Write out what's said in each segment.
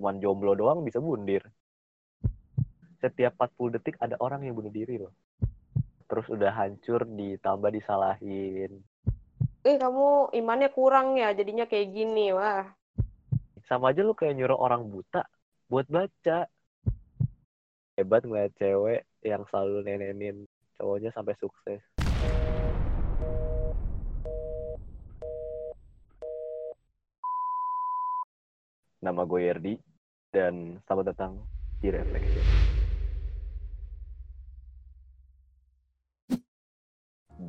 cuman jomblo doang bisa bundir. Setiap 40 detik ada orang yang bunuh diri loh. Terus udah hancur ditambah disalahin. Eh kamu imannya kurang ya jadinya kayak gini wah. Sama aja lu kayak nyuruh orang buta buat baca. Hebat ngeliat cewek yang selalu nenenin cowoknya sampai sukses. Nama gue Yerdi dan selamat datang di Reflection.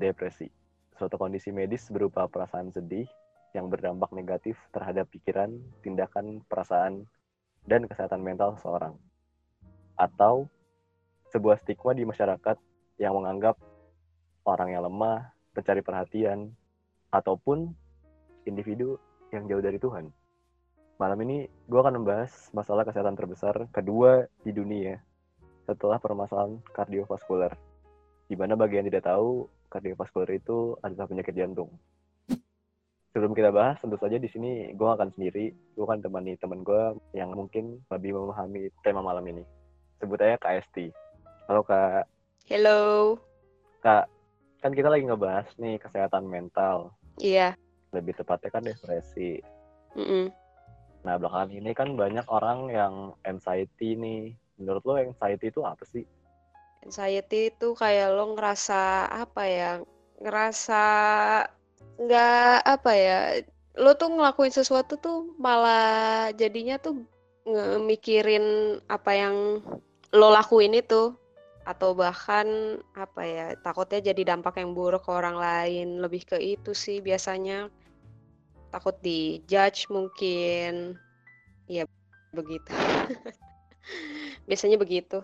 Depresi, suatu kondisi medis berupa perasaan sedih yang berdampak negatif terhadap pikiran, tindakan, perasaan, dan kesehatan mental seseorang. Atau sebuah stigma di masyarakat yang menganggap orang yang lemah, pencari perhatian, ataupun individu yang jauh dari Tuhan. Malam ini gue akan membahas masalah kesehatan terbesar kedua di dunia setelah permasalahan kardiovaskuler. Di mana bagi yang tidak tahu, kardiovaskuler itu adalah penyakit jantung. Sebelum kita bahas, tentu saja di sini gue akan sendiri. Gue akan temani teman gue yang mungkin lebih memahami tema malam ini. Sebut aja Esti. Halo Kak. Hello. Kak, kan kita lagi ngebahas nih kesehatan mental. Iya. Lebih tepatnya kan depresi. Mm -mm. Nah, belakangan ini kan banyak orang yang anxiety nih. Menurut lo anxiety itu apa sih? Anxiety itu kayak lo ngerasa apa ya? Ngerasa nggak apa ya? Lo tuh ngelakuin sesuatu tuh malah jadinya tuh ngemikirin apa yang lo lakuin itu atau bahkan apa ya takutnya jadi dampak yang buruk ke orang lain lebih ke itu sih biasanya takut dijudge mungkin ya begitu biasanya begitu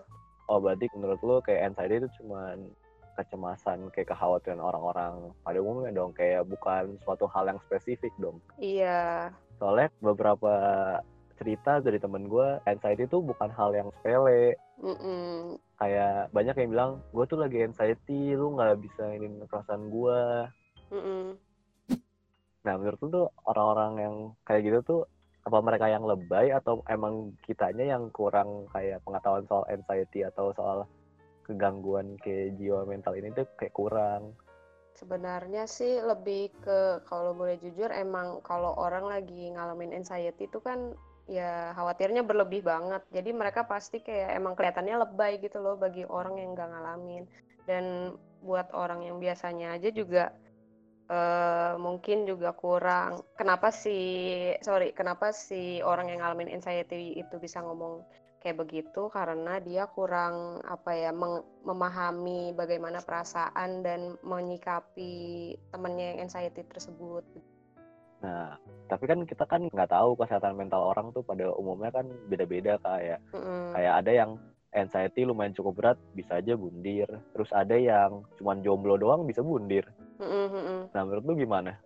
Oh, berarti menurut lo kayak anxiety itu cuman kecemasan, kayak kekhawatiran orang-orang pada umumnya dong, kayak bukan suatu hal yang spesifik dong. iya Soalnya beberapa cerita dari temen gue, anxiety itu bukan hal yang sepele. Mm-mm. Kayak banyak yang bilang, gue tuh lagi anxiety, lu nggak bisa ini perasaan gue. Mm-mm. Nah, menurut lu tuh orang-orang yang kayak gitu tuh apa mereka yang lebay atau emang kitanya yang kurang kayak pengetahuan soal anxiety atau soal kegangguan kayak jiwa mental ini tuh kayak kurang. sebenarnya sih lebih ke kalau boleh jujur emang kalau orang lagi ngalamin anxiety itu kan ya khawatirnya berlebih banget jadi mereka pasti kayak emang kelihatannya lebay gitu loh bagi orang yang nggak ngalamin dan buat orang yang biasanya aja juga eh, mungkin juga kurang kenapa sih sorry kenapa si orang yang ngalamin anxiety itu bisa ngomong kayak begitu karena dia kurang apa ya memahami bagaimana perasaan dan menyikapi temennya yang anxiety tersebut Nah, tapi kan kita kan nggak tahu kesehatan mental orang tuh pada umumnya kan beda-beda kayak Mm-mm. kayak ada yang anxiety lumayan cukup berat bisa aja bundir. Terus ada yang cuman jomblo doang bisa bundir. Mm-mm. Nah, menurut lu gimana?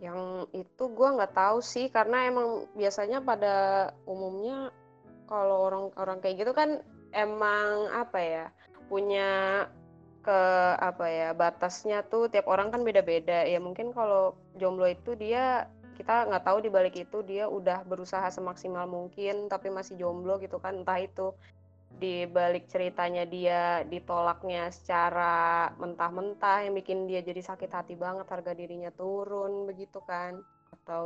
yang itu gua nggak tahu sih karena emang biasanya pada umumnya kalau orang-orang kayak gitu kan emang apa ya punya ke apa ya batasnya tuh tiap orang kan beda-beda ya mungkin kalau jomblo itu dia kita nggak tahu di balik itu dia udah berusaha semaksimal mungkin tapi masih jomblo gitu kan entah itu di balik ceritanya dia ditolaknya secara mentah-mentah yang bikin dia jadi sakit hati banget harga dirinya turun begitu kan atau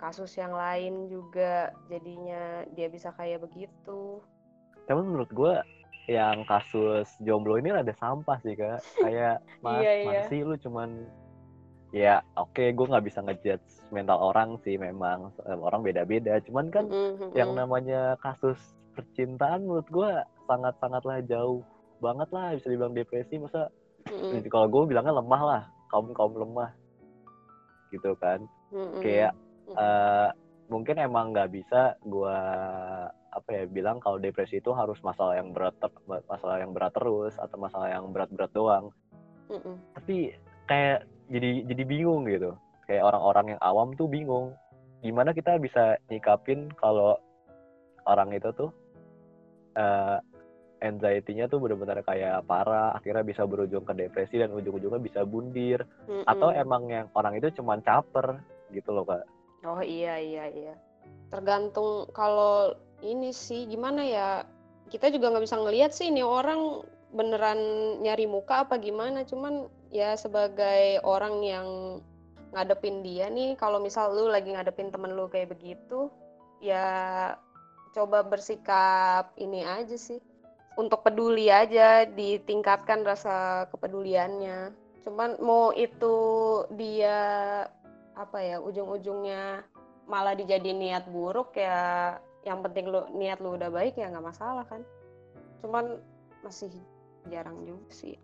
kasus yang lain juga jadinya dia bisa kayak begitu Tapi menurut gue yang kasus jomblo ini ada sampah sih kak. Kayak mas, Iya, iya. sih lu cuman ya oke gue nggak bisa ngejudge mental orang sih memang orang beda-beda. Cuman kan Mm-mm, mm-mm. yang namanya kasus percintaan menurut gue sangat-sangatlah jauh banget lah bisa dibilang depresi masa Mm-mm, kalau gue bilangnya lemah lah kaum kaum lemah. Gitu kan. Mm-mm. kayak eh, mungkin emang nggak bisa gue apa ya bilang kalau depresi itu harus masalah yang berat ter- masalah yang berat terus atau masalah yang berat-berat doang. Mm-mm. tapi kayak jadi jadi bingung gitu. Kayak orang-orang yang awam tuh bingung. Gimana kita bisa nyikapin kalau orang itu tuh eh anxiety-nya tuh benar-benar kayak parah akhirnya bisa berujung ke depresi dan ujung-ujungnya bisa bundir Mm-mm. atau emang yang orang itu cuman caper gitu loh kak Oh iya iya iya. Tergantung kalau ini sih gimana ya kita juga nggak bisa ngelihat sih ini orang beneran nyari muka apa gimana cuman ya sebagai orang yang ngadepin dia nih kalau misal lu lagi ngadepin temen lu kayak begitu ya coba bersikap ini aja sih untuk peduli aja ditingkatkan rasa kepeduliannya. Cuman mau itu dia apa ya ujung-ujungnya malah dijadiin niat buruk ya yang penting lu niat lu udah baik ya nggak masalah kan. Cuman masih jarang juga sih.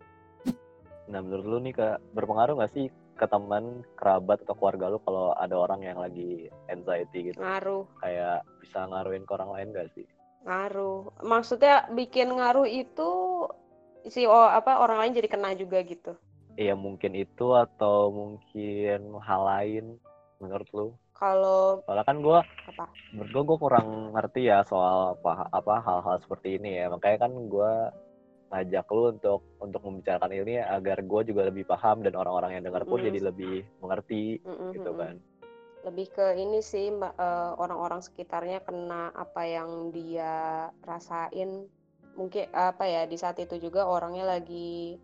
Nah menurut lu nih kak berpengaruh nggak sih ke teman kerabat atau keluarga lu kalau ada orang yang lagi anxiety gitu? Ngaruh. Kayak bisa ngaruhin ke orang lain gak sih ngaruh. Maksudnya bikin ngaruh itu si oh, apa orang lain jadi kena juga gitu. Iya mungkin itu atau mungkin hal lain menurut lu? Kalau soalnya kan gue apa? menurut gue gue kurang ngerti ya soal apa apa hal-hal seperti ini ya. Makanya kan gue ngajak lu untuk untuk membicarakan ini agar gue juga lebih paham dan orang-orang yang dengar pun Mm. jadi lebih mengerti Mm-mm, gitu mm-mm. kan lebih ke ini sih eh, orang-orang sekitarnya kena apa yang dia rasain. Mungkin apa ya di saat itu juga orangnya lagi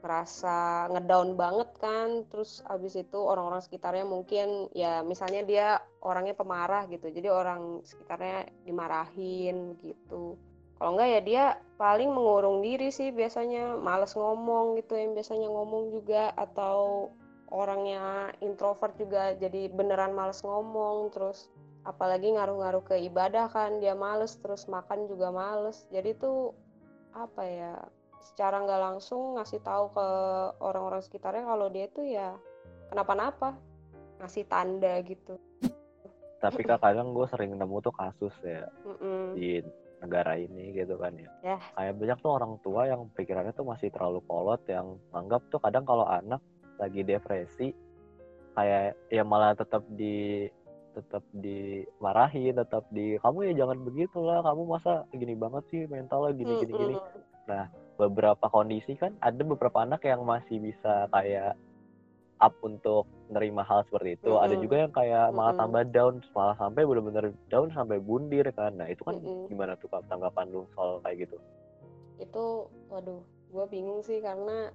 ngerasa ngedown banget kan. Terus abis itu orang-orang sekitarnya mungkin ya misalnya dia orangnya pemarah gitu. Jadi orang sekitarnya dimarahin gitu. Kalau enggak ya dia paling mengurung diri sih biasanya. Males ngomong gitu yang biasanya ngomong juga. Atau orangnya introvert juga jadi beneran males ngomong terus apalagi ngaruh-ngaruh ke ibadah kan dia males terus makan juga males jadi tuh apa ya secara nggak langsung ngasih tahu ke orang-orang sekitarnya kalau dia tuh ya kenapa-napa ngasih tanda gitu tapi kak kadang gue sering nemu tuh kasus ya Mm-mm. di negara ini gitu kan ya Ya. kayak banyak tuh orang tua yang pikirannya tuh masih terlalu kolot yang anggap tuh kadang kalau anak lagi depresi kayak ya malah tetap di tetap dimarahi tetap di kamu ya jangan begitulah kamu masa gini banget sih mentalnya gini gini gini. Mm-mm. beberapa kondisi kan ada beberapa anak yang masih bisa kayak up untuk nerima hal seperti itu. Ada juga yang kayak malah tambah down malah sampai bener-bener down sampai bundir kan. Nah itu kan gimana tuh tanggapan lu soal kayak gitu? Itu waduh gue bingung sih karena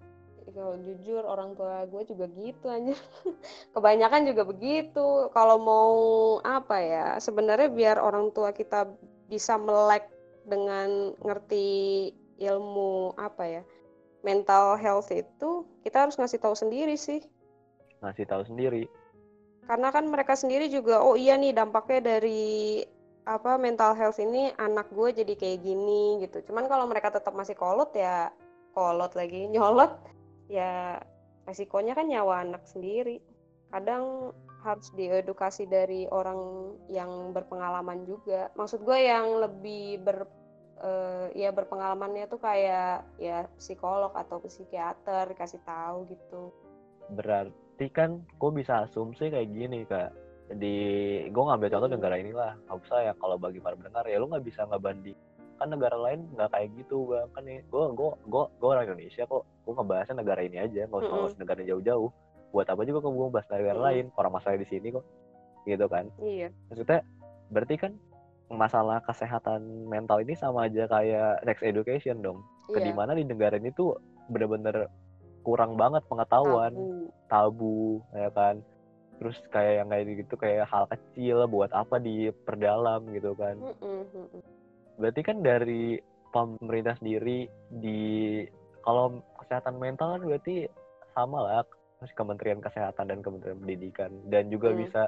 kalau jujur orang tua gue juga gitu aja kebanyakan juga begitu. Kalau mau apa ya sebenarnya biar orang tua kita bisa melek dengan ngerti ilmu apa ya mental health itu kita harus ngasih tahu sendiri sih. Ngasih tahu sendiri. Karena kan mereka sendiri juga oh iya nih dampaknya dari apa mental health ini anak gue jadi kayak gini gitu. Cuman kalau mereka tetap masih kolot ya kolot lagi nyolot ya resikonya kan nyawa anak sendiri. Kadang harus diedukasi dari orang yang berpengalaman juga. Maksud gue yang lebih ber eh, ya berpengalamannya tuh kayak ya psikolog atau psikiater kasih tahu gitu. Berarti kan gue bisa asumsi kayak gini kak. Di gue ngambil contoh Mm. negara inilah. Nggak usah ya kalau bagi para pendengar ya lu nggak bisa ngebanding kan negara lain nggak kayak gitu bang kan nih gue gue gue gue orang Indonesia kok gue ngebahasnya negara ini aja nggak usah Mm-mm. ngurus negara jauh-jauh. Buat apa juga gue bahas negara Mm-mm. lain orang masalah di sini kok gitu kan. Iya. Maksudnya berarti kan masalah kesehatan mental ini sama aja kayak sex education dong. Iya. kedimana di negara ini tuh bener-bener kurang banget pengetahuan. Tabu. Tabu ya kan. Terus kayak yang kayak gitu kayak hal kecil buat apa diperdalam gitu kan. Mm-mm, mm-mm. Berarti kan dari pemerintah sendiri di kalau kesehatan mental kan berarti sama lah terus Kementerian Kesehatan dan Kementerian Pendidikan. Dan juga Hmm. bisa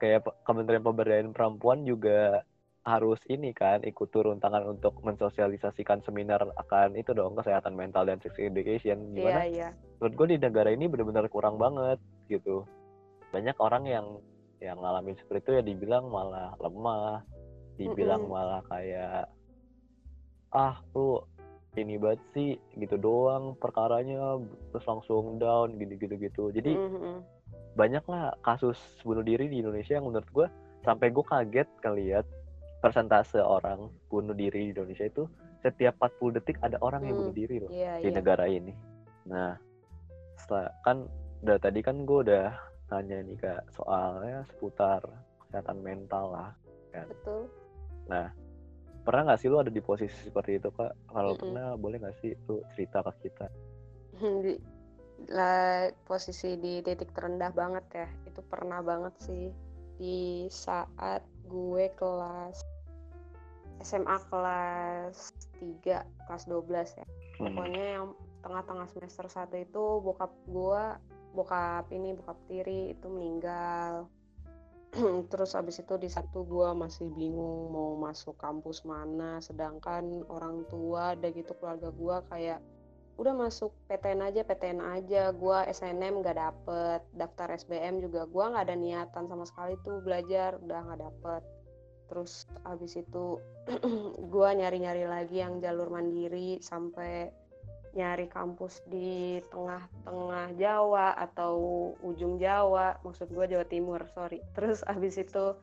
kayak Kementerian Pemberdayaan Perempuan juga harus ini kan ikut turun tangan untuk mensosialisasikan seminar akan itu dong kesehatan mental dan sex education. Gimana? Iya menurut gue di negara ini benar-benar kurang banget gitu. Banyak orang yang yang ngalamin seperti itu ya dibilang malah lemah dibilang Mm-mm. malah kayak ah lu ini banget sih gitu doang perkaranya terus langsung down gitu gitu gitu jadi Mm, mm, mm. banyak lah kasus bunuh diri di Indonesia yang menurut gue sampai gue kaget ngeliat persentase orang bunuh diri di Indonesia itu setiap 40 detik ada orang yang Hmm, bunuh diri loh iya di iya negara ini. Nah, setelah kan dari tadi kan gue udah nanya nih kak soalnya seputar kesehatan mental lah. betul pernah nggak sih lu ada di posisi seperti itu kak? Kalau Mm-mm. pernah boleh nggak sih lu cerita ke kita? Di lah posisi di titik terendah banget ya. Itu pernah banget sih. Di saat gue kelas SMA kelas 3 kelas 12 ya. Hmm. pokoknya yang tengah-tengah semester satu itu bokap gue bokap ini bokap tiri itu meninggal terus abis itu di satu gue masih bingung mau masuk kampus mana. Sedangkan orang tua ada gitu keluarga gue kayak udah masuk PTN aja PTN aja. Gue SNM gak dapet. Daftar SBM juga gue nggak ada niatan sama sekali tuh belajar. Udah nggak dapet. Terus abis itu gue nyari-nyari lagi yang jalur mandiri sampai nyari kampus di tengah-tengah Jawa atau ujung Jawa maksud gue Jawa Timur sorry. Terus abis itu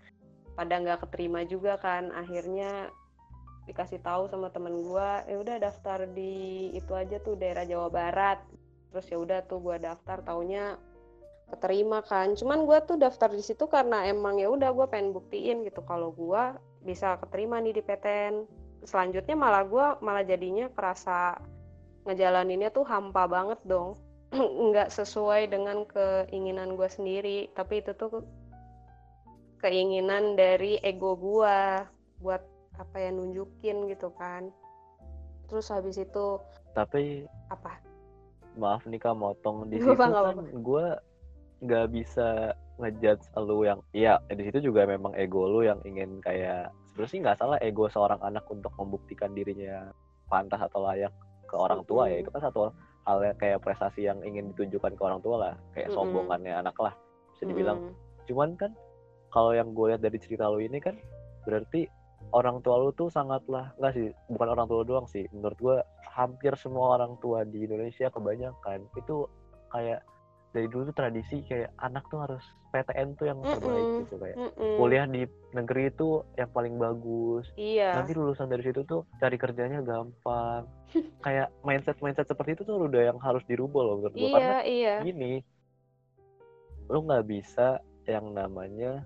pada nggak keterima juga kan akhirnya dikasih tahu sama temen gue ya udah daftar di itu aja tuh daerah Jawa Barat. Terus ya udah tuh gue daftar taunya keterima kan. Cuman gue tuh daftar di situ karena emang ya udah gue pengen buktiin gitu kalau gue bisa keterima nih di PTN selanjutnya malah gue malah jadinya kerasa ngejalaninnya tuh hampa banget dong. Nggak sesuai dengan keinginan gue sendiri. Tapi itu tuh keinginan dari ego gue buat apa ya nunjukin gitu kan. Terus habis itu tapi apa? Maaf nih kak motong. Di situ kan gue nggak bisa ngejudge lu yang iya di situ juga memang ego lu yang ingin kayak sebenarnya sih nggak salah ego seorang anak untuk membuktikan dirinya pantas atau layak ke orang tua ya itu kan satu hal yang kayak prestasi yang ingin ditunjukkan ke orang tua lah kayak Mm-mm. sombongannya anak lah bisa dibilang. Mm, cuman kan kalau yang gue lihat dari cerita lu ini kan berarti orang tua lu tuh sangatlah enggak sih bukan orang tua doang sih menurut gue hampir semua orang tua di Indonesia kebanyakan itu kayak dari dulu tuh tradisi kayak anak tuh harus PTN tuh yang terbaik Mm-mm. gitu kayak mm-mm. kuliah di negeri itu yang paling bagus iya nanti lulusan dari situ tuh cari kerjanya gampang kayak mindset mindset seperti itu tuh udah yang harus dirubah loh menurut gue karena iya iya gini lu nggak bisa yang namanya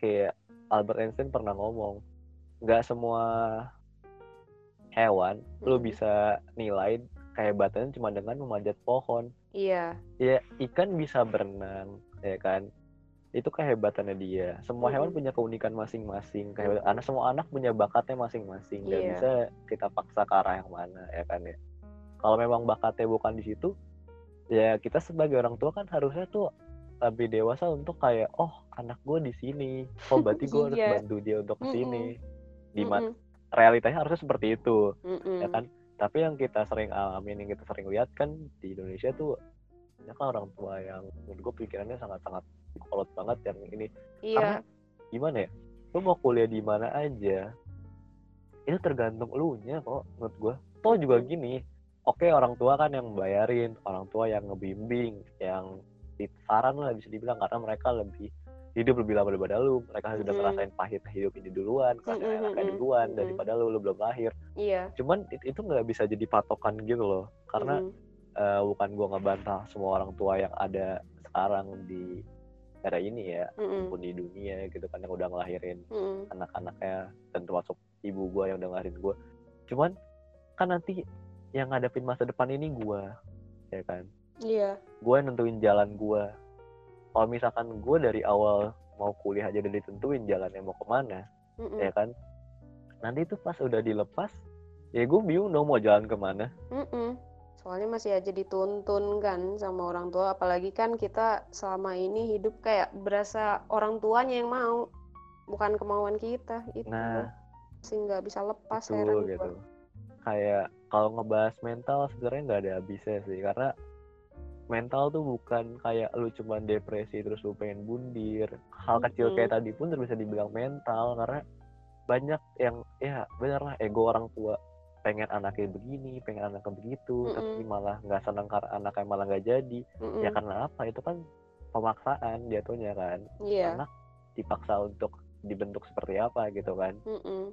kayak Albert Einstein pernah ngomong nggak semua hewan lu Mm. bisa nilai kehebatannya cuma dengan memanjat pohon. Iya. Ya ikan bisa berenang ya kan? Itu kehebatannya dia. Semua hewan Mm-mm. punya keunikan masing-masing kehebatan anak semua anak punya bakatnya masing-masing. Nggak Iya. bisa kita paksa ke arah yang mana ya kan ya? Kalau memang bakatnya bukan di situ ya kita sebagai orang tua kan harusnya tuh lebih dewasa untuk kayak oh anak gue di sini. Oh berarti gue harus Iya. bantu dia untuk ke sini. Di ma- Mm-mm. realitanya harusnya seperti itu Mm-mm. ya kan tapi yang kita sering alamin yang kita sering lihat kan di Indonesia tuh banyak kan orang tua yang menurut gue pikirannya sangat-sangat kolot banget yang ini. Iya. Gimana ya lu mau kuliah di mana aja itu tergantung lu nya kok menurut gue toh juga gini oke orang tua kan yang bayarin orang tua yang ngebimbing yang saran lah bisa dibilang karena mereka lebih hidup lebih lama daripada lu. Mereka sudah Mm-mm. ngerasain pahit hidup ini duluan ngerasain Mm-mm, enaknya mm-mm, duluan daripada lu lu belum lahir. Iya. Cuman it- itu nggak bisa jadi patokan gitu loh. Karena Mm-mm. eh, bukan gua ngebantah semua orang tua yang ada sekarang di era ini ya. Maupun di dunia gitu kan yang udah ngelahirin Mm-mm. anak-anaknya dan termasuk ibu gua yang udah ngelahirin gua. Cuman kan nanti yang ngadepin masa depan ini gua ya kan? Iya. Gua yang nentuin jalan gua kalau misalkan gua dari awal mau kuliah aja udah ditentuin jalannya mau ke mana Mm-mm. ya kan nanti itu pas udah dilepas ya gue bingung dong mau jalan ke mana Mm-mm. Soalnya masih aja dituntun kan sama orang tua, apalagi kan kita selama ini hidup kayak berasa orang tuanya yang mau, bukan kemauan kita. Itu nah sih nggak bisa lepas itu heran gitu gua. kayak kalau ngebahas mental sebenarnya nggak ada habisnya sih karena mental tuh bukan kayak lu cuman depresi terus lu pengen bundir hal kecil kayak tadi pun terus bisa dibilang mental karena banyak yang ya bener lah ego orang tua pengen anaknya begini pengen anaknya begitu tapi Mm-mm. malah nggak senang karena anaknya malah nggak jadi Mm-mm. ya karena apa itu kan pemaksaan jatuhnya kan Iya. anak dipaksa untuk dibentuk seperti apa gitu kan Mm-mm.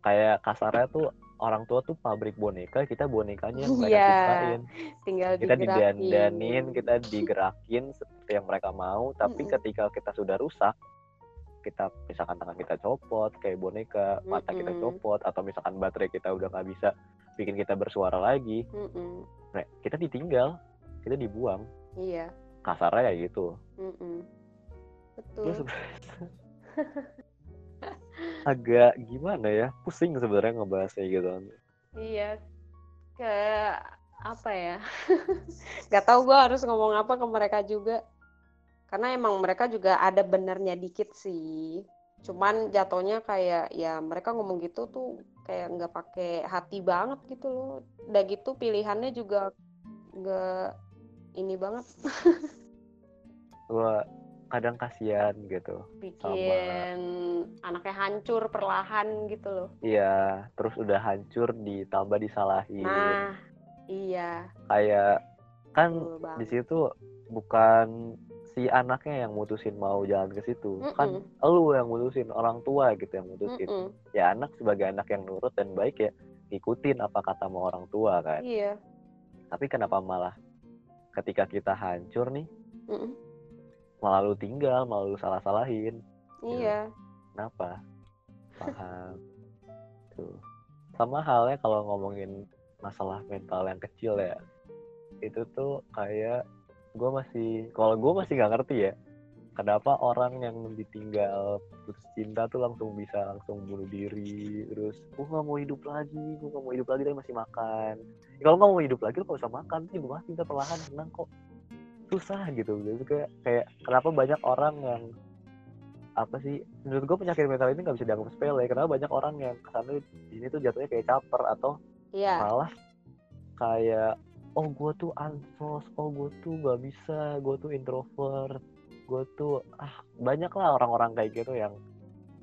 kayak kasarnya tuh orang tua tuh pabrik boneka kita bonekanya yang mereka Iya, ciptain Tinggal kita digerakin. didandanin kita digerakin seperti yang mereka mau tapi Mm-mm. ketika kita sudah rusak kita misalkan tangan kita copot kayak boneka mata kita Mm-mm. copot atau misalkan baterai kita udah nggak bisa bikin kita bersuara lagi Mm-mm. nah, kita ditinggal kita dibuang Iya. kasarnya kayak gitu Mm-mm. Gue Betul. sebenarnya agak gimana ya pusing sebenarnya ngebahasnya gitu Iya. Ke apa ya? Gak tahu gue harus ngomong apa ke mereka juga. Karena emang mereka juga ada benernya dikit sih. Cuman jatuhnya kayak ya mereka ngomong gitu tuh kayak nggak pakai hati banget gitu loh. Udah gitu pilihannya juga nggak ini banget gue kadang kasihan gitu bikin anaknya hancur perlahan gitu loh. iya terus udah hancur ditambah disalahin Nah, iya, kayak kan di situ bukan si anaknya yang mutusin mau jalan ke situ kan Mm-mm. elu yang mutusin orang tua gitu yang mutusin Mm-mm. ya anak sebagai anak yang nurut dan baik ya ngikutin apa kata mau orang tua kan Iya. tapi kenapa malah ketika kita hancur nih Mm-mm. Malah lu tinggal malah lu salah salahin Iya. kenapa? Paham. Tuh. Sama halnya kalau ngomongin masalah mental yang kecil ya. Itu tuh kayak gue masih kalau gue masih nggak ngerti ya kenapa orang yang ditinggal putus cinta tuh langsung bisa langsung bunuh diri terus gue nggak mau hidup lagi gue nggak mau hidup lagi tapi masih makan. Ya, kalau nggak mau hidup lagi lo nggak usah makan sih mati ntar perlahan tenang kok susah gitu gitu kayak kayak kenapa banyak orang yang apa sih menurut gue penyakit mental ini nggak bisa dianggap sepele karena banyak orang yang ke sana di sini tuh jatuhnya kayak caper atau Iya. malah kayak oh gue tuh ansos oh gue tuh nggak bisa gue tuh introvert gue tuh ah banyak lah orang-orang kayak gitu yang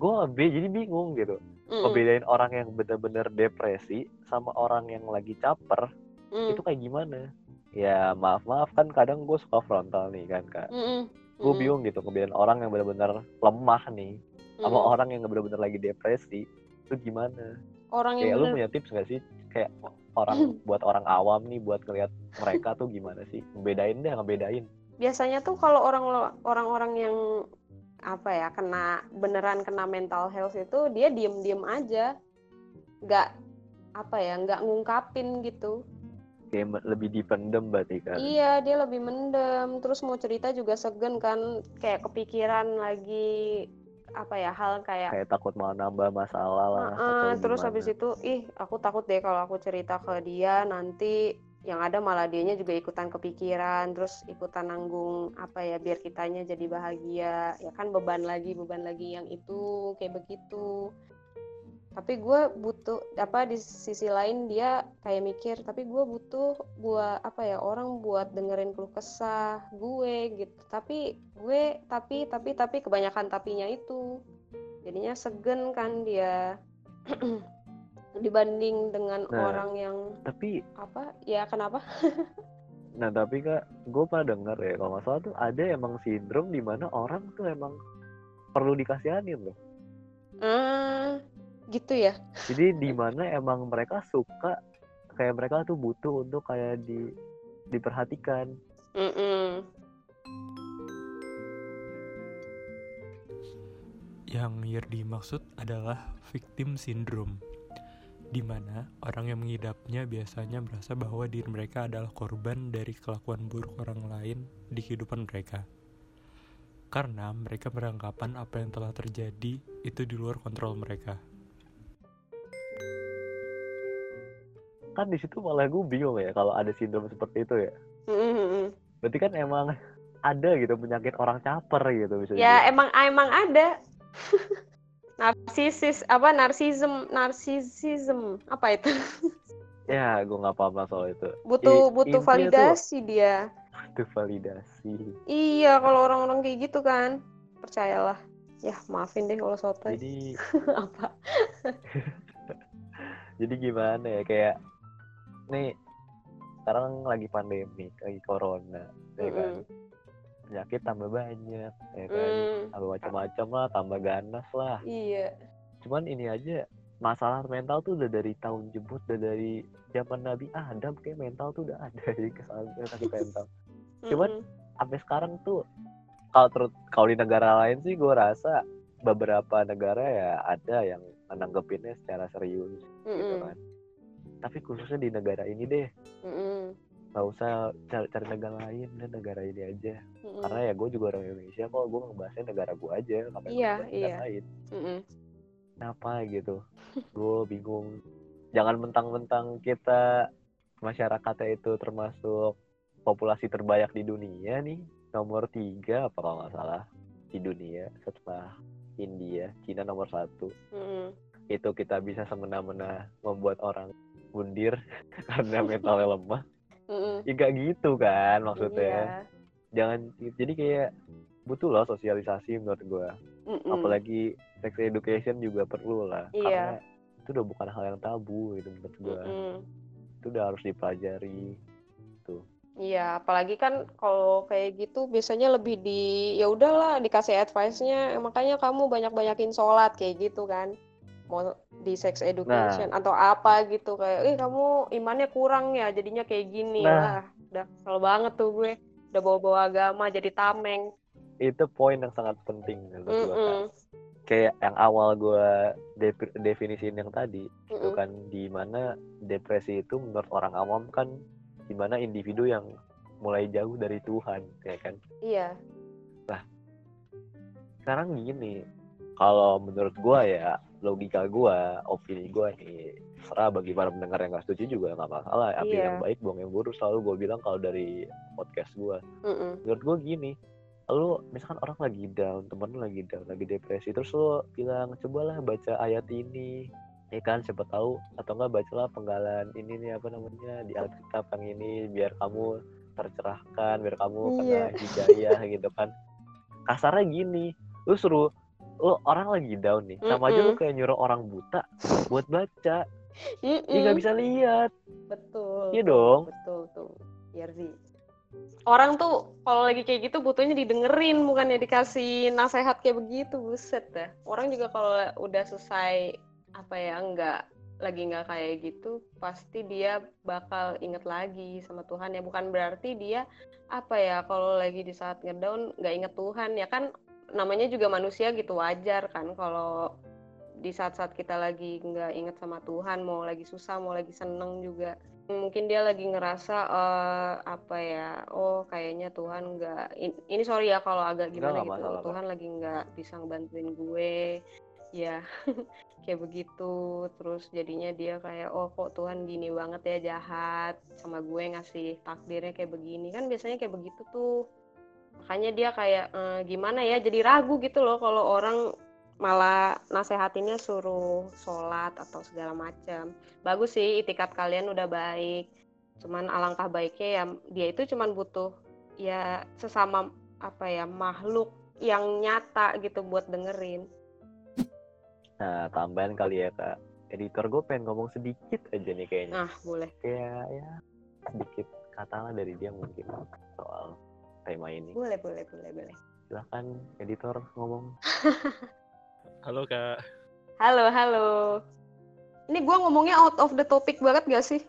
gue jadi bingung gitu Mm-mm. ngebedain orang yang bener-bener depresi sama orang yang lagi caper Mm. itu kayak gimana ya maaf maaf kan kadang gue suka frontal nih kan kak. Mm-mm. gue Mm-mm. bingung gitu ngebedain orang yang bener-bener lemah nih sama Mm-mm. orang yang bener-bener lagi depresi itu gimana? Orang kayak yang lu bener punya tips gak sih? Kayak orang buat orang awam nih buat ngeliat mereka tuh gimana sih? Ngebedain deh ngebedain. Biasanya tuh kalau orang orang-orang yang apa ya kena beneran kena mental health itu dia diem-diem aja. Nggak apa ya nggak ngungkapin gitu kayak lebih dipendem berarti kan? Iya dia lebih mendem. Terus mau cerita juga segen kan kayak kepikiran lagi apa ya hal kayak kayak takut malah nambah masalah lah Heeh, atau terus gimana. habis itu ih aku takut deh kalau aku cerita ke dia nanti yang ada malah dianya juga ikutan kepikiran terus ikutan nanggung apa ya biar kitanya jadi bahagia. Ya kan beban lagi beban lagi yang itu kayak begitu tapi gue butuh apa di sisi lain dia kayak mikir tapi gue butuh buat apa ya orang buat dengerin keluh kesah gue gitu. Tapi gue tapi tapi tapi kebanyakan tapinya itu. Jadinya segen kan dia dibanding dengan Nah. orang yang tapi apa? Ya kenapa? Nah tapi kak gue pernah denger ya kalau nggak salah tuh ada emang sindrom di mana orang tuh emang perlu dikasihanin loh. Ah gitu ya jadi di mana emang mereka suka kayak mereka tuh butuh untuk kayak di diperhatikan Mm-mm. Yang Yerdi maksud adalah victim syndrome, di mana orang yang mengidapnya biasanya merasa bahwa diri mereka adalah korban dari kelakuan buruk orang lain di kehidupan mereka. Karena mereka beranggapan apa yang telah terjadi itu di luar kontrol mereka. Kan di situ malah gue bingung ya kalau ada sindrom seperti itu ya. Mm-mm. berarti kan emang ada gitu penyakit orang caper gitu bisa ya emang emang ada. Narsisis apa narsism narsisism apa itu? Ya gue nggak paham soal itu. Butuh I- butuh intinya tuh- validasi dia. Itu validasi. Iya kalau orang-orang kayak gitu kan. Percayalah. Ya maafin deh kalau sotoy. Jadi apa? Jadi gimana ya kayak nih sekarang lagi pandemi lagi corona ya kan? Mm-mm. penyakit tambah banyak ya kan? Mm, tambah macam-macam lah tambah ganas lah. Iya. Cuman ini aja masalah mental tuh udah dari tahun jebut udah dari zaman Nabi Adam kayak mental tuh udah ada jadi kesalahan sakit mental. Cuman- Mm-mm. sampai sekarang tuh kalau terus kalau di negara lain sih gue rasa beberapa negara ya ada yang menanggepinnya secara serius gitu Mm-mm. kan tapi khususnya di negara ini deh Mm-mm. nggak usah cari, cari negara lain deh negara ini aja Mm-mm. karena ya gue juga orang Indonesia kok gue ngebahasnya negara gue aja ngapain Iya, ngebahas negara iya. lain Mm-mm. kenapa gitu gue bingung jangan mentang-mentang kita masyarakatnya itu termasuk populasi terbanyak di dunia nih nomor tiga apa kalau nggak salah di dunia setelah India Cina nomor satu Mm-mm. itu kita bisa semena-mena membuat orang mundir karena mentalnya lemah Mm-mm. ya gak gitu kan maksudnya Iya. jangan jadi kayak butuh loh sosialisasi menurut gue Mm-mm. apalagi sex education juga perlu lah Iya. karena itu udah bukan hal yang tabu gitu menurut gue Mm-mm. itu udah harus dipelajari Iya, apalagi kan kalau kayak gitu biasanya lebih di ya udahlah dikasih advice-nya, "Eh, makanya kamu banyak-banyakin sholat kayak gitu kan. Mau di sex education atau apa gitu kayak, "Eh, kamu imannya kurang ya, jadinya kayak gini." Nah. Wah, udah kesel banget tuh gue. Udah bawa-bawa agama jadi tameng. itu poin yang sangat penting menurut gue kan kayak yang awal gue defi- definisiin yang tadi itu Mm-mm. kan di mana depresi itu menurut orang awam kan di mana individu yang mulai jauh dari Tuhan ya kan Iya. sekarang gini kalau menurut gua ya logika gua opini gua nih serah bagi para pendengar yang gak setuju juga nggak masalah ambil Iya. yang baik buang yang buruk selalu gua bilang kalau dari podcast gua Mm-mm. menurut gua gini lu misalkan orang lagi down temen lu lagi down lagi depresi terus lu bilang cobalah baca ayat ini ya kan siapa tahu atau enggak bacalah penggalan ini nih apa namanya di Alkitab yang ini biar kamu tercerahkan biar kamu kena Iya. hidayah gitu kan kasarnya gini lu suruh lu orang lagi down nih sama aja lu Mm-mm. kayak nyuruh orang buta buat baca Mm-mm. dia nggak bisa lihat Betul. Iya dong. Betul tuh. Yerzi. Orang tuh kalau lagi kayak gitu butuhnya didengerin bukannya dikasih nasehat kayak begitu, buset dah. Orang juga kalau udah selesai apa ya enggak lagi nggak kayak gitu pasti dia bakal inget lagi sama Tuhan ya bukan berarti dia apa ya kalau lagi di saat ngedown nggak inget Tuhan ya kan namanya juga manusia gitu wajar kan kalau di saat-saat kita lagi nggak inget sama Tuhan mau lagi susah mau lagi seneng juga. Mungkin dia lagi ngerasa eh, apa ya oh kayaknya Tuhan nggak in- ini sorry ya kalau agak gimana gitu masalah. Tuhan lagi nggak bisa ngebantuin gue. Ya kayak begitu. Terus jadinya dia kayak oh kok Tuhan gini banget ya jahat. Sama gue ngasih takdirnya kayak begini. Kan biasanya kayak begitu tuh makanya dia kayak "Eh, gimana ya jadi ragu gitu loh kalau orang malah nasehatinnya suruh sholat atau segala macam bagus sih itikat kalian udah baik. Cuman alangkah baiknya ya dia itu cuman butuh ya sesama apa ya makhluk yang nyata gitu buat dengerin. Nah tambahan kali ya kak. Editor gue pengen ngomong sedikit aja nih kayaknya. Nah boleh. Kayak ya sedikit kata lah dari dia mungkin soal tema ini boleh boleh boleh boleh silahkan editor ngomong Halo kak. halo halo ini gua ngomongnya out of the topic banget gak sih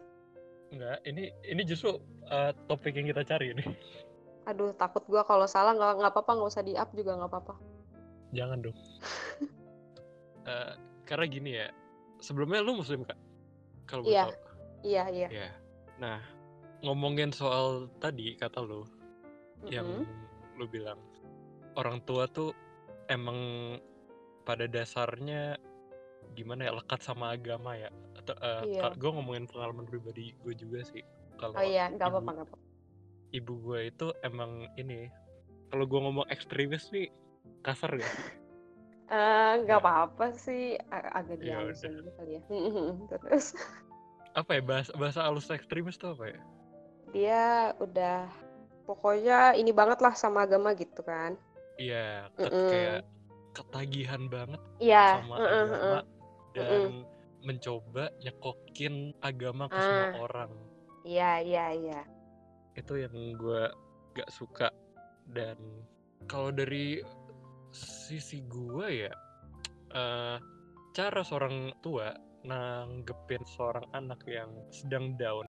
Enggak, ini ini justru uh, topik yang kita cari ini. aduh takut gua kalau salah nggak nggak apa-apa nggak usah di up juga nggak apa-apa Jangan dong. Eh, karena gini ya, sebelumnya lu muslim kak? Kalau boleh Iya. iya iya Ya. Nah, ngomongin soal tadi kata lu yang Mm-mm. lu bilang orang tua tuh emang pada dasarnya gimana ya lekat sama agama ya? Atau Iya. gue ngomongin pengalaman pribadi gue juga sih kalau oh iya nggak ibu- ibu gue itu emang ini kalau gue ngomong ekstremis nih kasar gak sih? Eh, nggak apa-apa sih agak Ya dihalusin gitu kali ya. Terus? Apa ya bahasa bahasa halus ekstremis tuh apa ya? Dia udah pokoknya ini banget lah sama agama gitu kan iya ket- Mm-mm. kayak ketagihan banget iya sama heeh, heeh. agama dan mencoba nyekokin agama ke semua Ah. orang iya iya iya itu yang gue gak suka dan kalau dari sisi gue ya eh, cara seorang tua nanggepin seorang anak yang sedang down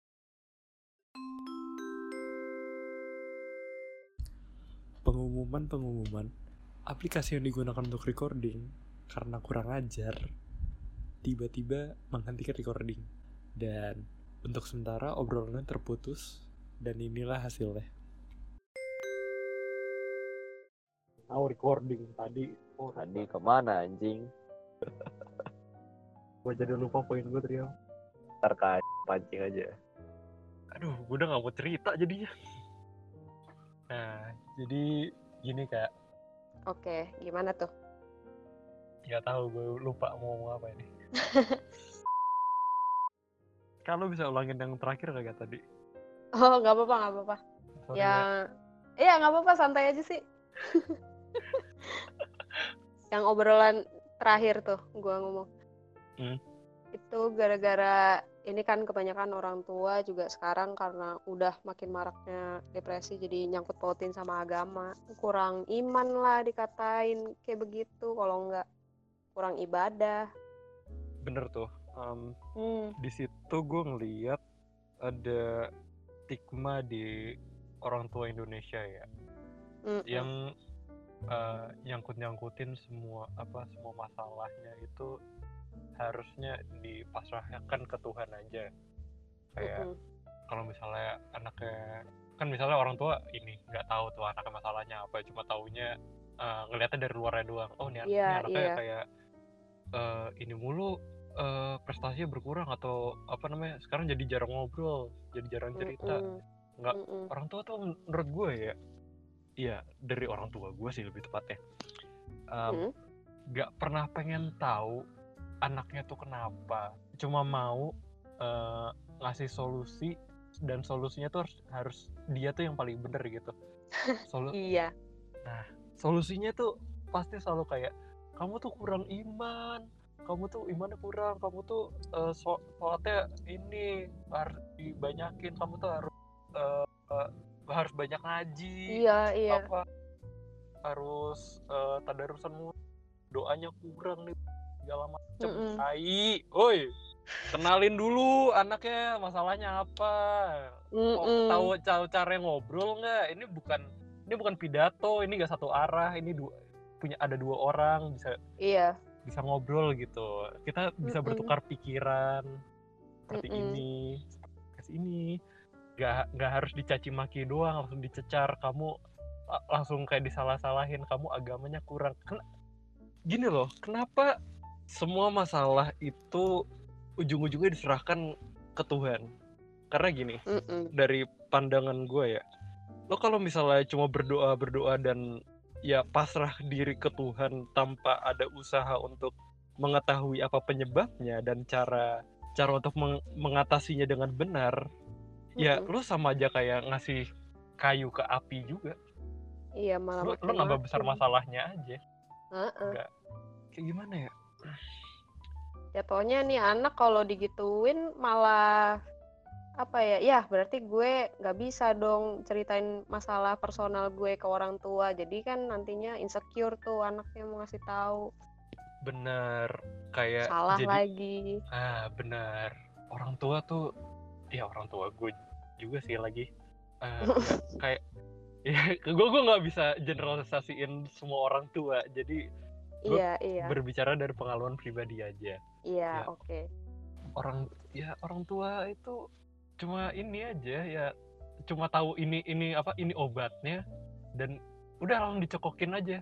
Pengumuman-pengumuman aplikasi yang digunakan untuk recording karena kurang ajar tiba-tiba menghentikan recording dan untuk sementara obrolannya terputus dan inilah hasilnya Tahu recording tadi. Oh, Tadi ke mana anjing? gue jadi lupa poin gue Trio. Ntar pancing aja. aduh gue udah gak mau cerita jadinya nah jadi gini kak Oke, gimana tuh? nggak tahu gue lupa mau ngomong apa ini kalau bisa ulangin yang terakhir kagak tadi Oh, nggak apa-apa, nggak apa-apa. Sorry Ya, ya. iya nggak apa-apa, santai aja sih. Yang obrolan terakhir tuh, gua ngomong. Hmm. Itu gara-gara ini kan kebanyakan orang tua juga sekarang karena udah makin maraknya depresi jadi nyangkut pautin sama agama. Kurang iman lah dikatain kayak begitu kalau nggak kurang ibadah. bener tuh Em, Hmm. di situ gue ngeliat ada stigma di orang tua Indonesia ya mm-mm. yang eh, nyangkut-nyangkutin semua apa semua masalahnya itu harusnya dipasrahkan ke Tuhan aja kayak Mm-mm. kalau misalnya anaknya kan misalnya orang tua ini nggak tahu tuh anaknya masalahnya apa cuma taunya eh, ngelihatnya dari luarnya doang oh ini, ini anaknya iya. kayak eh, ini mulu eh, prestasinya berkurang atau apa namanya sekarang jadi jarang ngobrol jadi jarang cerita nggak Mm-mm. orang tua tuh menurut gue ya iya dari orang tua gue sih lebih tepatnya Em, Hmm. nggak pernah pengen tahu anaknya tuh kenapa cuma mau eh, ngasih solusi dan solusinya tuh harus harus dia tuh yang paling bener gitu Solu- Iya. solusinya tuh pasti selalu kayak kamu tuh kurang iman kamu tuh imannya kurang kamu tuh so- sholatnya ini harus dibanyakin kamu tuh harus eh, eh, harus banyak ngaji Iya, iya. apa harus eh, tadarusan doanya kurang nih segala macam Mm-mm. tai oi kenalin dulu anaknya masalahnya apa Mm-mm. tahu tahu cara ngobrol nggak ini bukan ini bukan pidato ini gak satu arah ini dua punya ada dua orang bisa Iya. bisa ngobrol gitu kita bisa Mm-mm. bertukar pikiran seperti Mm-mm. ini seperti ini nggak nggak harus dicaci maki doang langsung dicecar kamu la- langsung kayak disalah-salahin kamu agamanya kurang Ken- gini loh kenapa semua masalah itu ujung-ujungnya diserahkan ke Tuhan karena gini Mm-mm. dari pandangan gue ya lo kalau misalnya cuma berdoa berdoa dan ya pasrah diri ke Tuhan tanpa ada usaha untuk mengetahui apa penyebabnya dan cara cara untuk meng- mengatasinya dengan benar ya Mm-mm. lo sama aja kayak ngasih kayu ke api juga Iya, malah lo, lo nambah besar masalahnya aja Heeh. kayak gimana ya Jatuhnya nih anak kalau digituin malah apa ya? Ya, berarti gue nggak bisa dong ceritain masalah personal gue ke orang tua. Jadi kan nantinya insecure tuh anaknya mau ngasih tahu. bener kayak Salah jadi lagi. Ah benar orang tua tuh ya orang tua gue juga sih lagi Eh, kayak ya gue gue nggak bisa generalisasiin semua orang tua jadi Gue Iya, iya. berbicara dari pengalaman pribadi aja Iya, ya. oke. orang ya orang tua itu cuma ini aja ya cuma tahu ini ini apa ini obatnya dan udah langsung dicokokin aja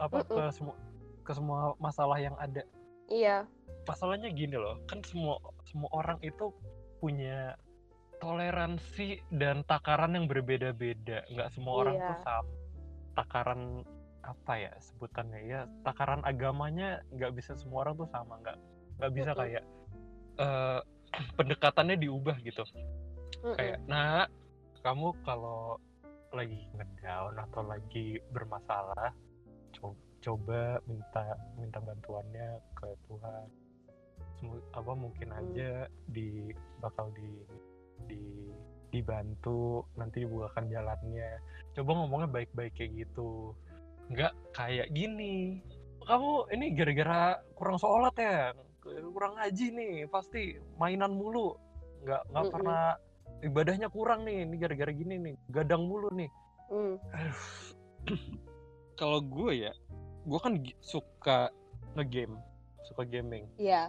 apa ke semua ke semua masalah yang ada Iya. masalahnya gini loh kan semua semua orang itu punya toleransi dan takaran yang berbeda-beda nggak semua orang Iya. tuh sama takaran apa ya sebutannya ya takaran agamanya nggak bisa semua orang tuh sama nggak nggak bisa Mm-mm. kayak eh, pendekatannya diubah gitu Mm-mm. kayak nah kamu kalau lagi ngedown atau lagi bermasalah co- coba minta minta bantuannya ke Tuhan Semu- apa mungkin Hmm. aja di bakal di di dibantu nanti dibukakan jalannya coba ngomongnya baik-baik kayak gitu nggak kayak gini kamu ini gara-gara kurang sholat ya kurang ngaji nih pasti mainan mulu nggak nggak Mm-mm. pernah ibadahnya kurang nih ini gara-gara gini nih gadang mulu nih Mm. Aduh. kalau gue ya gue kan suka ngegame suka gaming Iya.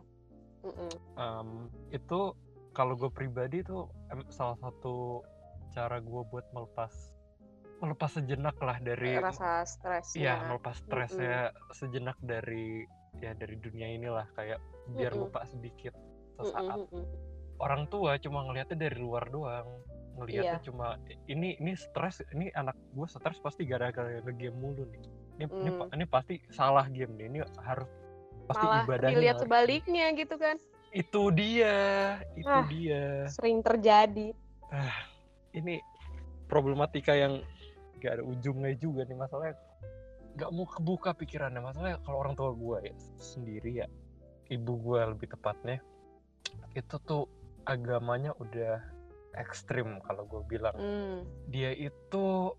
Mm-mm. Em, itu kalau gue pribadi tuh salah satu cara gue buat melepas melepas sejenak lah dari Rasa stres. Iya, melepas stresnya sejenak dari ya dari dunia inilah kayak biar Mm-mm. lupa sedikit sesaat. mm-mm. Orang tua cuma ngelihatnya dari luar doang. Ngelihatnya Iya. cuma ini ini stres, ini anak gue stres pasti gara-gara ngegame mulu nih. Ini, ini Mm. pa- ini pasti salah game nih. Ini harus pasti Malah ibadahnya dilihat sebaliknya gitu kan. Itu dia, itu Ah. dia. Sering terjadi. Ini problematika yang gak ada ujungnya juga nih masalahnya gak mau kebuka pikirannya masalahnya kalau orang tua gue ya sendiri ya ibu gue lebih tepatnya itu tuh agamanya udah ekstrim kalau gue bilang Hmm. dia itu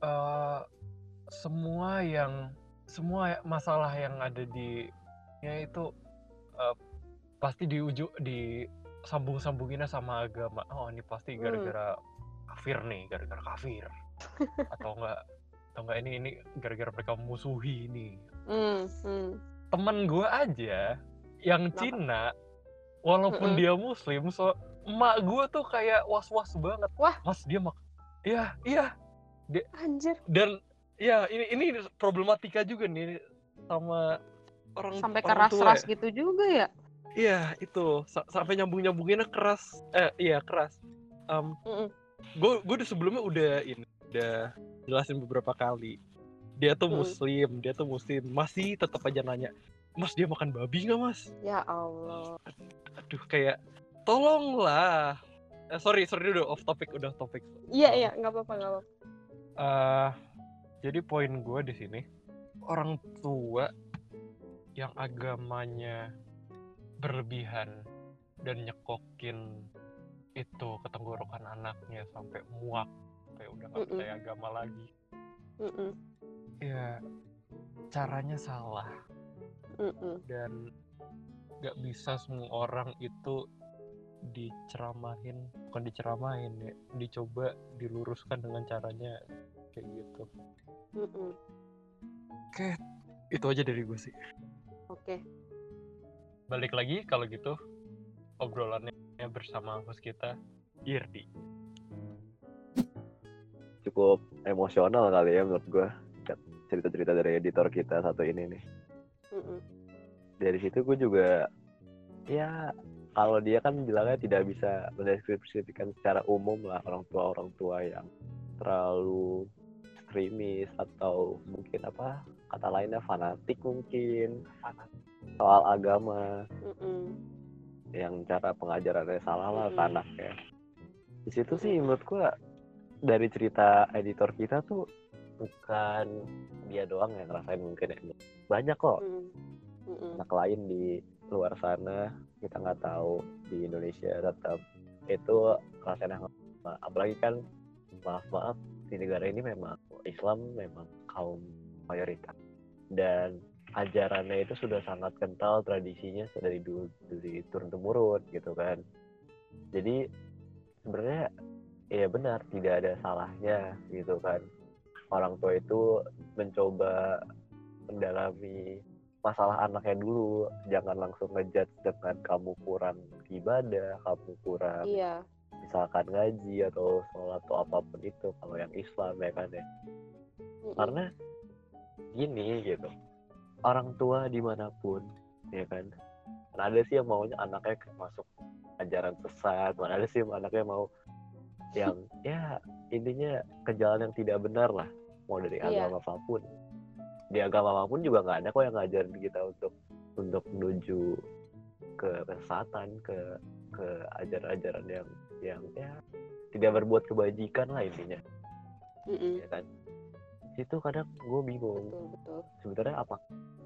eh, semua yang semua masalah yang ada di ya itu eh, pasti di ujung di sambung-sambunginnya sama agama oh ini pasti Hmm. gara-gara kafir nih gara-gara kafir atau enggak atau enggak ini ini gara-gara mereka musuhi ini Hmm. Hmm. temen gue aja yang Kenapa? Cina walaupun Mm-mm. dia muslim so emak gue tuh kayak was-was banget Wah. mas dia mak iya iya Anjir. dan ya ini ini problematika juga nih sama orang Sampai orang tua keras-keras ya. gitu juga ya. iya itu Sa- sampai nyambung nyambunginnya keras eh iya keras um, Mm-mm. gue gue udah sebelumnya udah ini udah jelasin beberapa kali. Dia tuh Mm-mm. muslim dia tuh muslim. Masih tetap aja nanya mas dia makan babi nggak mas? Ya Allah. aduh kayak tolonglah. Eh, sorry sorry udah off topic udah topik Iya iya nggak apa-apa nggak apa-apa. Eh, jadi poin gue di sini orang tua yang agamanya berlebihan dan nyekokin itu ke tenggorokan anaknya sampai muak sampai udah nggak percaya agama lagi Mm-mm. ya caranya salah Mm-mm. dan nggak bisa semua orang itu diceramahin bukan diceramahin ya dicoba diluruskan dengan caranya kayak gitu Mm-mm. oke itu aja dari gue sih Oke. balik lagi kalau gitu obrolannya bersama host kita Irdi cukup emosional kali ya menurut gue cerita-cerita dari editor kita satu ini nih Mm-mm. dari situ gue juga ya kalau dia kan bilangnya tidak bisa mendeskripsikan secara umum lah orang tua orang tua yang terlalu ekstremis atau mungkin apa kata lainnya fanatik mungkin soal agama Mm-mm. yang cara pengajarannya salah lah ke Mm-mm. anaknya di situ sih menurut gua dari cerita editor kita tuh bukan dia doang yang ngerasain mungkin ya banyak kok Mm. Mm-mm. anak lain di luar sana kita nggak tahu di Indonesia tetap itu rasanya sama. apalagi kan maaf maaf di negara ini memang Islam memang kaum mayoritas dan ajarannya itu sudah sangat kental tradisinya dari dulu dari turun temurun gitu kan jadi sebenarnya ya benar tidak ada salahnya gitu kan. Orang tua itu mencoba mendalami masalah anaknya dulu. Jangan langsung ngejudge dengan kamu kurang ibadah kamu kurang Iya. misalkan ngaji atau sholat atau apa pun itu kalau yang Islam ya kan ya. Mm-mm. karena gini gitu. Orang tua di mana pun ya kan. Ada sih yang maunya anaknya masuk ajaran sesat mana ada sih yang anaknya mau yang ya intinya ke jalan yang tidak benar lah mau dari Iya. agama apa pun di agama apa pun juga nggak ada kok yang ngajarin kita untuk untuk menuju ke kesesatan ke ke ajaran-ajaran yang yang ya tidak berbuat kebajikan lah intinya Mm-mm. ya kan itu kadang gue bingung Betul betul. sebenarnya apa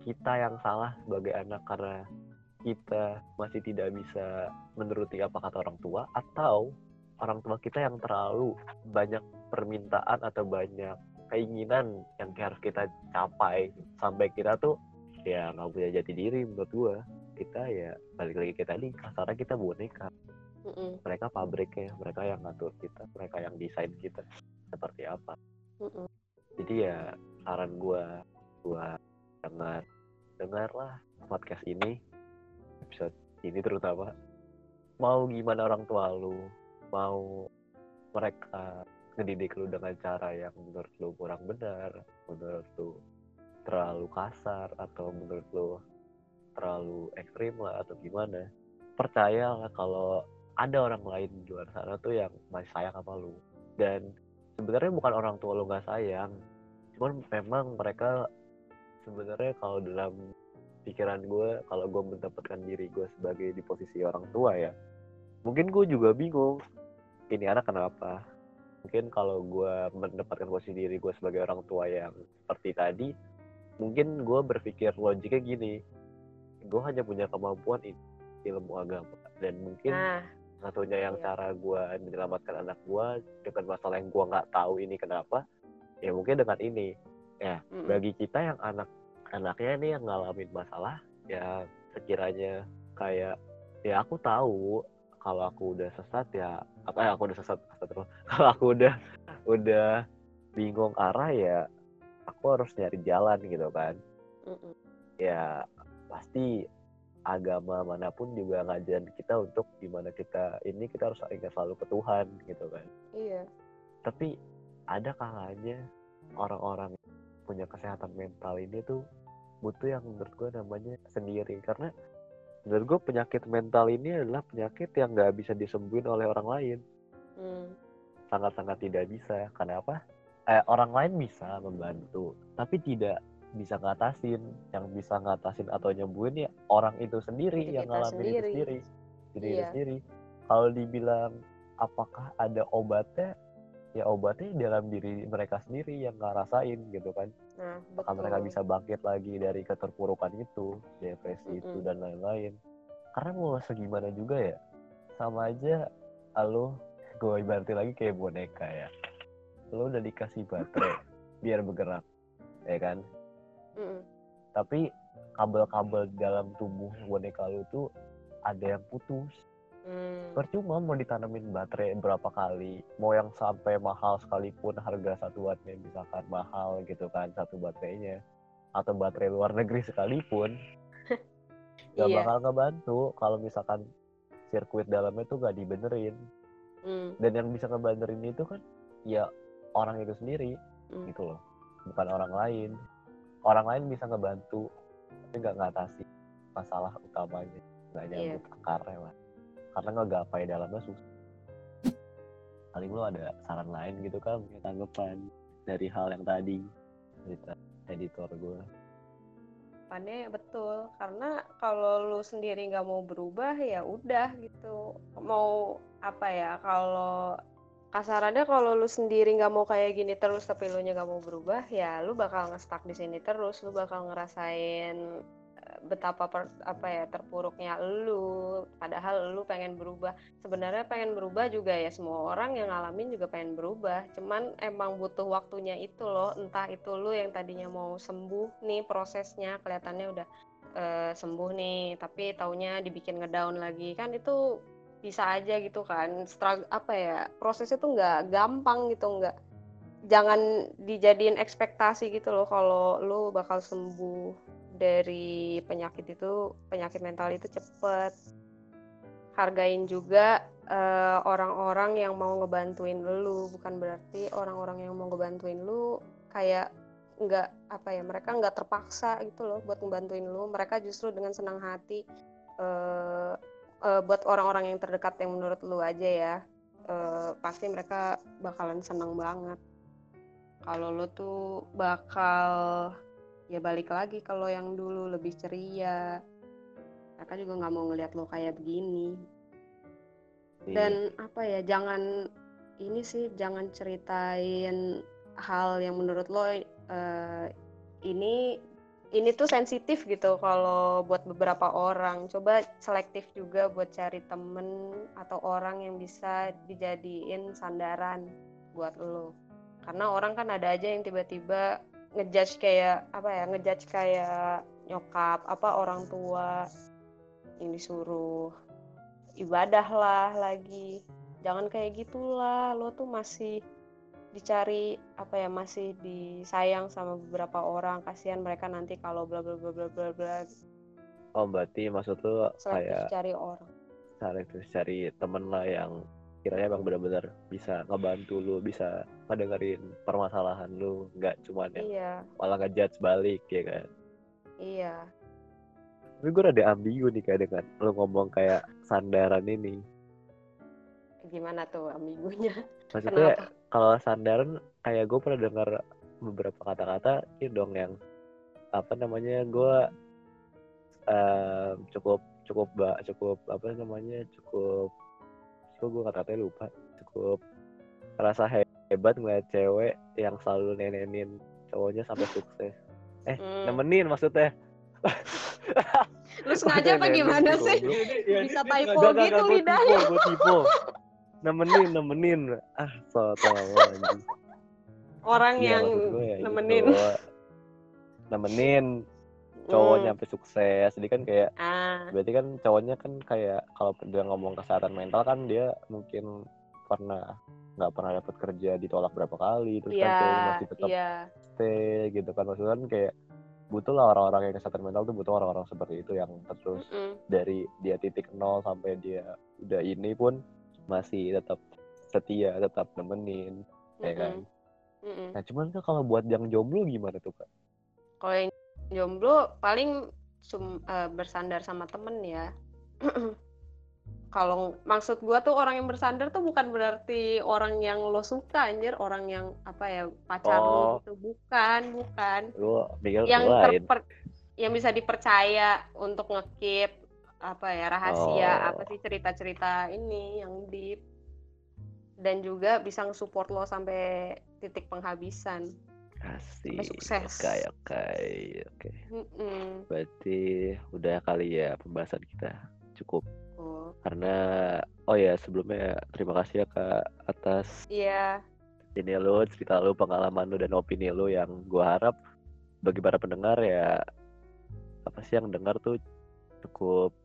kita yang salah sebagai anak karena kita masih tidak bisa menuruti apa kata orang tua atau orang tua kita yang terlalu banyak permintaan atau banyak keinginan yang harus kita capai. Sampai kita tuh ya nggak punya jati diri menurut gua. Kita ya balik lagi ke tadi kasarnya kita boneka. Mm-mm. mereka pabriknya mereka yang ngatur kita mereka yang desain kita seperti apa. Mm-mm. jadi ya saran gue buat dengar dengarlah podcast ini episode ini terutama. Mau gimana orang tua lu mau mereka ngedidik lu dengan cara yang menurut lu kurang benar menurut lu terlalu kasar atau menurut lu terlalu ekstrim lah atau gimana percayalah kalau ada orang lain di luar sana tuh yang masih sayang sama lu. Dan sebenarnya bukan orang tua lu nggak sayang cuman memang mereka sebenarnya kalau dalam pikiran gue kalau gue mendapatkan diri gue sebagai di posisi orang tua ya mungkin gue juga bingung ini anak kenapa mungkin kalau gue mendapatkan posisi diri gue sebagai orang tua yang seperti tadi mungkin gue berpikir logiknya gini gue hanya punya kemampuan ilmu agama dan mungkin Nah, satunya yang Iya. cara gue menyelamatkan anak gue dengan masalah yang gue nggak tahu ini kenapa ya mungkin dengan ini mm-mm. bagi kita yang anak anaknya ini yang ngalamin masalah ya sekiranya kayak ya aku tahu kalau aku udah sesat ya apa ya aku udah sesat kalau aku udah udah bingung arah ya aku harus nyari jalan gitu kan Mm-mm. ya pasti agama mana pun juga ngajarin kita untuk gimana kita ini kita harus ingat selalu ke Tuhan gitu kan Iya. tapi ada kalanya orang-orang punya kesehatan mental ini tuh butuh yang menurut gue namanya sendiri karena menurut gue penyakit mental ini adalah penyakit yang nggak bisa disembuhin oleh orang lain. Hmm. sangat-sangat tidak bisa. Kenapa? Eh, orang lain bisa membantu tapi tidak bisa ngatasin. Yang bisa ngatasin atau nyembuhin ya orang itu sendiri Diri yang ngalamin itu sendiri. sendiri. Diri Iya. sendiri. Kalau dibilang apakah ada obatnya? Ya obatnya dalam diri mereka sendiri yang ngerasain gitu kan Nah, apakah betul. mereka bisa bangkit lagi dari keterpurukan itu depresi itu Mm-mm. dan lain-lain karena mau segimana juga ya sama aja lo gue ibaratin lagi kayak boneka ya lo udah dikasih baterai biar bergerak ya kan Mm-mm. tapi kabel-kabel dalam tubuh boneka lo tuh ada yang putus Hmm. percuma mau ditanamin baterai berapa kali mau yang sampai mahal sekalipun harga satu wattnya misalkan mahal gitu kan satu baterainya atau baterai luar negeri sekalipun gak Iya. bakal ngebantu kalau misalkan sirkuit dalamnya tuh gak dibenerin Hmm. dan yang bisa ngebenerin itu kan ya orang itu sendiri Hmm. gitu loh bukan orang lain orang lain bisa ngebantu tapi nggak ngatasi masalah utamanya nggak Iya. nyambut akarnya lah karena ngegapai dalamnya susah paling lo ada saran lain gitu kan punya tanggapan dari hal yang tadi? Cerita editor gue Depannya betul karena kalau lu sendiri nggak mau berubah ya udah gitu. Mau apa ya kalau kasarannya kalau lu sendiri nggak mau kayak gini terus tapi lu nya nggak mau berubah ya lu bakal ngestak di sini terus. Lu bakal ngerasain betapa per- apa ya terpuruknya lu padahal lu pengen berubah. Sebenarnya pengen berubah juga ya semua orang yang ngalamin juga pengen berubah. Cuman emang butuh waktunya itu loh. Entah itu lu yang tadinya mau sembuh nih prosesnya kelihatannya udah eh, sembuh nih tapi taunya dibikin ngedown lagi. Kan itu bisa aja gitu kan. Struggle apa ya prosesnya tuh nggak gampang gitu nggak jangan dijadiin ekspektasi gitu loh kalau lu bakal sembuh dari penyakit itu penyakit mental itu cepet. Hargain juga eh, orang-orang yang mau ngebantuin lu bukan berarti orang-orang yang mau ngebantuin lu kayak nggak apa ya mereka nggak terpaksa gitu loh buat ngebantuin lu. Mereka justru dengan senang hati eh, eh, buat orang-orang yang terdekat yang menurut lu aja ya eh, pasti mereka bakalan seneng banget. Kalau lu tuh bakal ya balik lagi kalau yang dulu lebih ceria. Mereka juga nggak mau ngelihat lo kayak begini. Dan apa ya jangan ini sih jangan ceritain hal yang menurut lo eh, ini ini tuh sensitif gitu kalau buat beberapa orang. Coba selektif juga buat cari temen atau orang yang bisa dijadiin sandaran buat lo. Karena orang kan ada aja yang tiba-tiba ngejudge kayak apa ya ngejudge kayak nyokap apa orang tua. Yang disuruh ibadah lah lagi. Jangan kayak gitulah. Lo tuh masih dicari apa ya masih disayang sama beberapa orang. Kasihan mereka nanti kalau bla bla bla bla bla bla. Oh berarti maksud lu selektif kayak cari orang. selektif cari temen lah yang kiranya emang benar-benar bisa ngebantu lu bisa ngedengerin permasalahan lu nggak cuman yang iya. malah ngejudge balik ya kan? Iya. Tapi gue rada ambigu nih kayak dengan lu ngomong kayak sandaran ini. Gimana tuh amigunya maksudnya kenapa? kalau sandaran kayak gue pernah dengar beberapa kata-kata ini dong yang apa namanya gue em, cukup cukup cukup apa namanya cukup kok gue kata-katanya lupa cukup rasa hebat ngeliat cewek yang selalu nenenin cowoknya sampai sukses eh Hmm. nemenin maksudnya lu sengaja apa gimana sih Bisa typo gitu lidahnya. gue. Nemenin, nemenin. Ah, so orang Iya, yang ya nemenin gitu. Nemenin cowoknya Hmm. sampai sukses. Jadi kan kayak, ah berarti kan cowoknya kan kayak, kalau dia ngomong kesehatan mental kan dia mungkin pernah nggak pernah dapat kerja ditolak berapa kali terus kan ceweknya iya masih tetap iya stay gitu kan maksudnya kan kayak butuh lah orang-orang yang kesehatan mental tuh butuh orang-orang seperti itu yang terus Mm-mm. dari dia titik nol sampai dia udah ini pun masih tetap setia tetap nemenin ya kan Mm-mm. Mm-mm. nah cuman kan kalau buat yang jomblo gimana tuh kak kalau yang jomblo paling sum- eh, bersandar sama temen ya. Kalau maksud gua tuh orang yang bersandar tuh bukan berarti orang yang lo suka anjir. Orang yang apa ya pacar lo Oh. gitu. Bukan bukan. Lu yang terper- yang bisa dipercaya untuk ngekip apa ya rahasia Oh. apa sih cerita-cerita ini yang deep. Dan juga bisa nge-support lo sampai titik penghabisan kasih sukses. oke oke berarti udah kali ya pembahasan kita. Cukup. Oh. karena oh ya sebelumnya terima kasih ya kak atas Iya, ini lo cerita lo pengalaman lo dan opini lo yang gua harap bagi para pendengar ya apa sih yang dengar tuh cukup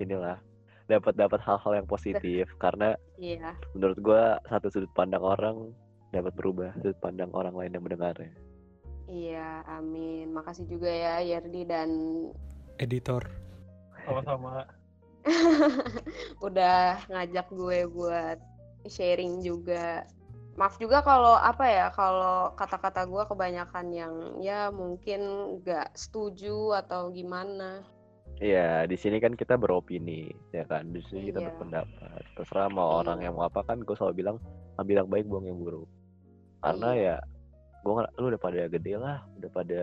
inilah dapat dapat hal-hal yang positif. Karena iya. menurut gua satu sudut pandang orang dapat berubah sudut pandang orang lain yang mendengarnya Iya, amin. Makasih juga ya Yerdi dan Editor. Sama-sama. udah ngajak gue buat sharing juga. Maaf juga kalau apa ya, kalau kata-kata gue kebanyakan yang ya mungkin nggak setuju atau gimana. Iya, di sini kan kita beropini, ya kan. Di sini kita Iya. berpendapat. Terserah mau Iya. orang yang mau apa kan, gue selalu bilang ambil yang baik, buang yang buruk. Karena Iya. ya, gue lu udah pada gede lah, udah pada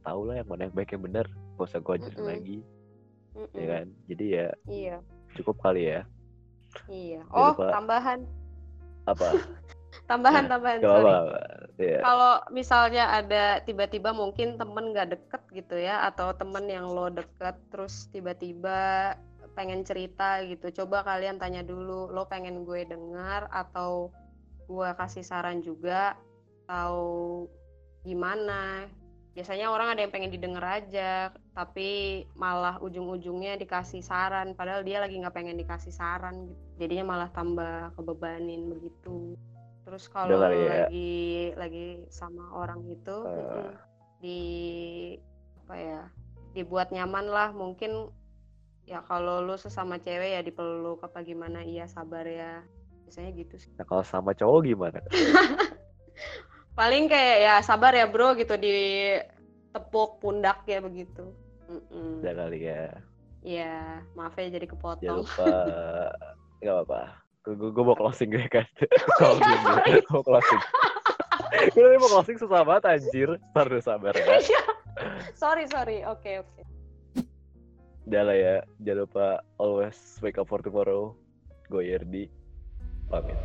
tahu lah yang mana yang baik yang benar. Gak usah gue ajarin Mm-mm. lagi, Mm-mm. ya kan. Jadi ya Iya, cukup kali ya. iya. Oh, lupa. tambahan, Apa? tambahan, tambahan. Gak Sorry. apa-apa. Ya. Kalau misalnya ada tiba-tiba mungkin temen nggak deket gitu ya, atau temen yang lo deket terus tiba-tiba pengen cerita gitu, coba kalian tanya dulu, lo pengen gue dengar atau gue kasih saran juga, atau gimana? Biasanya orang ada yang pengen didengar aja, tapi malah ujung-ujungnya dikasih saran, padahal dia lagi nggak pengen dikasih saran gitu. Jadinya malah tambah kebebanin begitu. Terus kalau ya. lagi lagi sama orang itu mm-mm, di apa ya dibuat nyaman lah mungkin ya kalau lu sesama cewek ya dipeluk apa gimana iya sabar ya biasanya gitu sih Nah kalau sama cowok gimana? paling kayak ya sabar ya bro gitu di tepuk pundak ya begitu Mm-mm. Udah kali ya. ya maaf ya jadi Jangan kepotong lupa. Gak apa-apa. Gue gue mau closing gue kan. Kalau Iya, sorry. gue mau closing. Gue tadi mau closing susah banget anjir. Ntar dulu sabar ya. Iya. sorry sorry oke oke Udah lah ya. Jangan lupa always wake up for tomorrow. Gue Yerdi. Amin.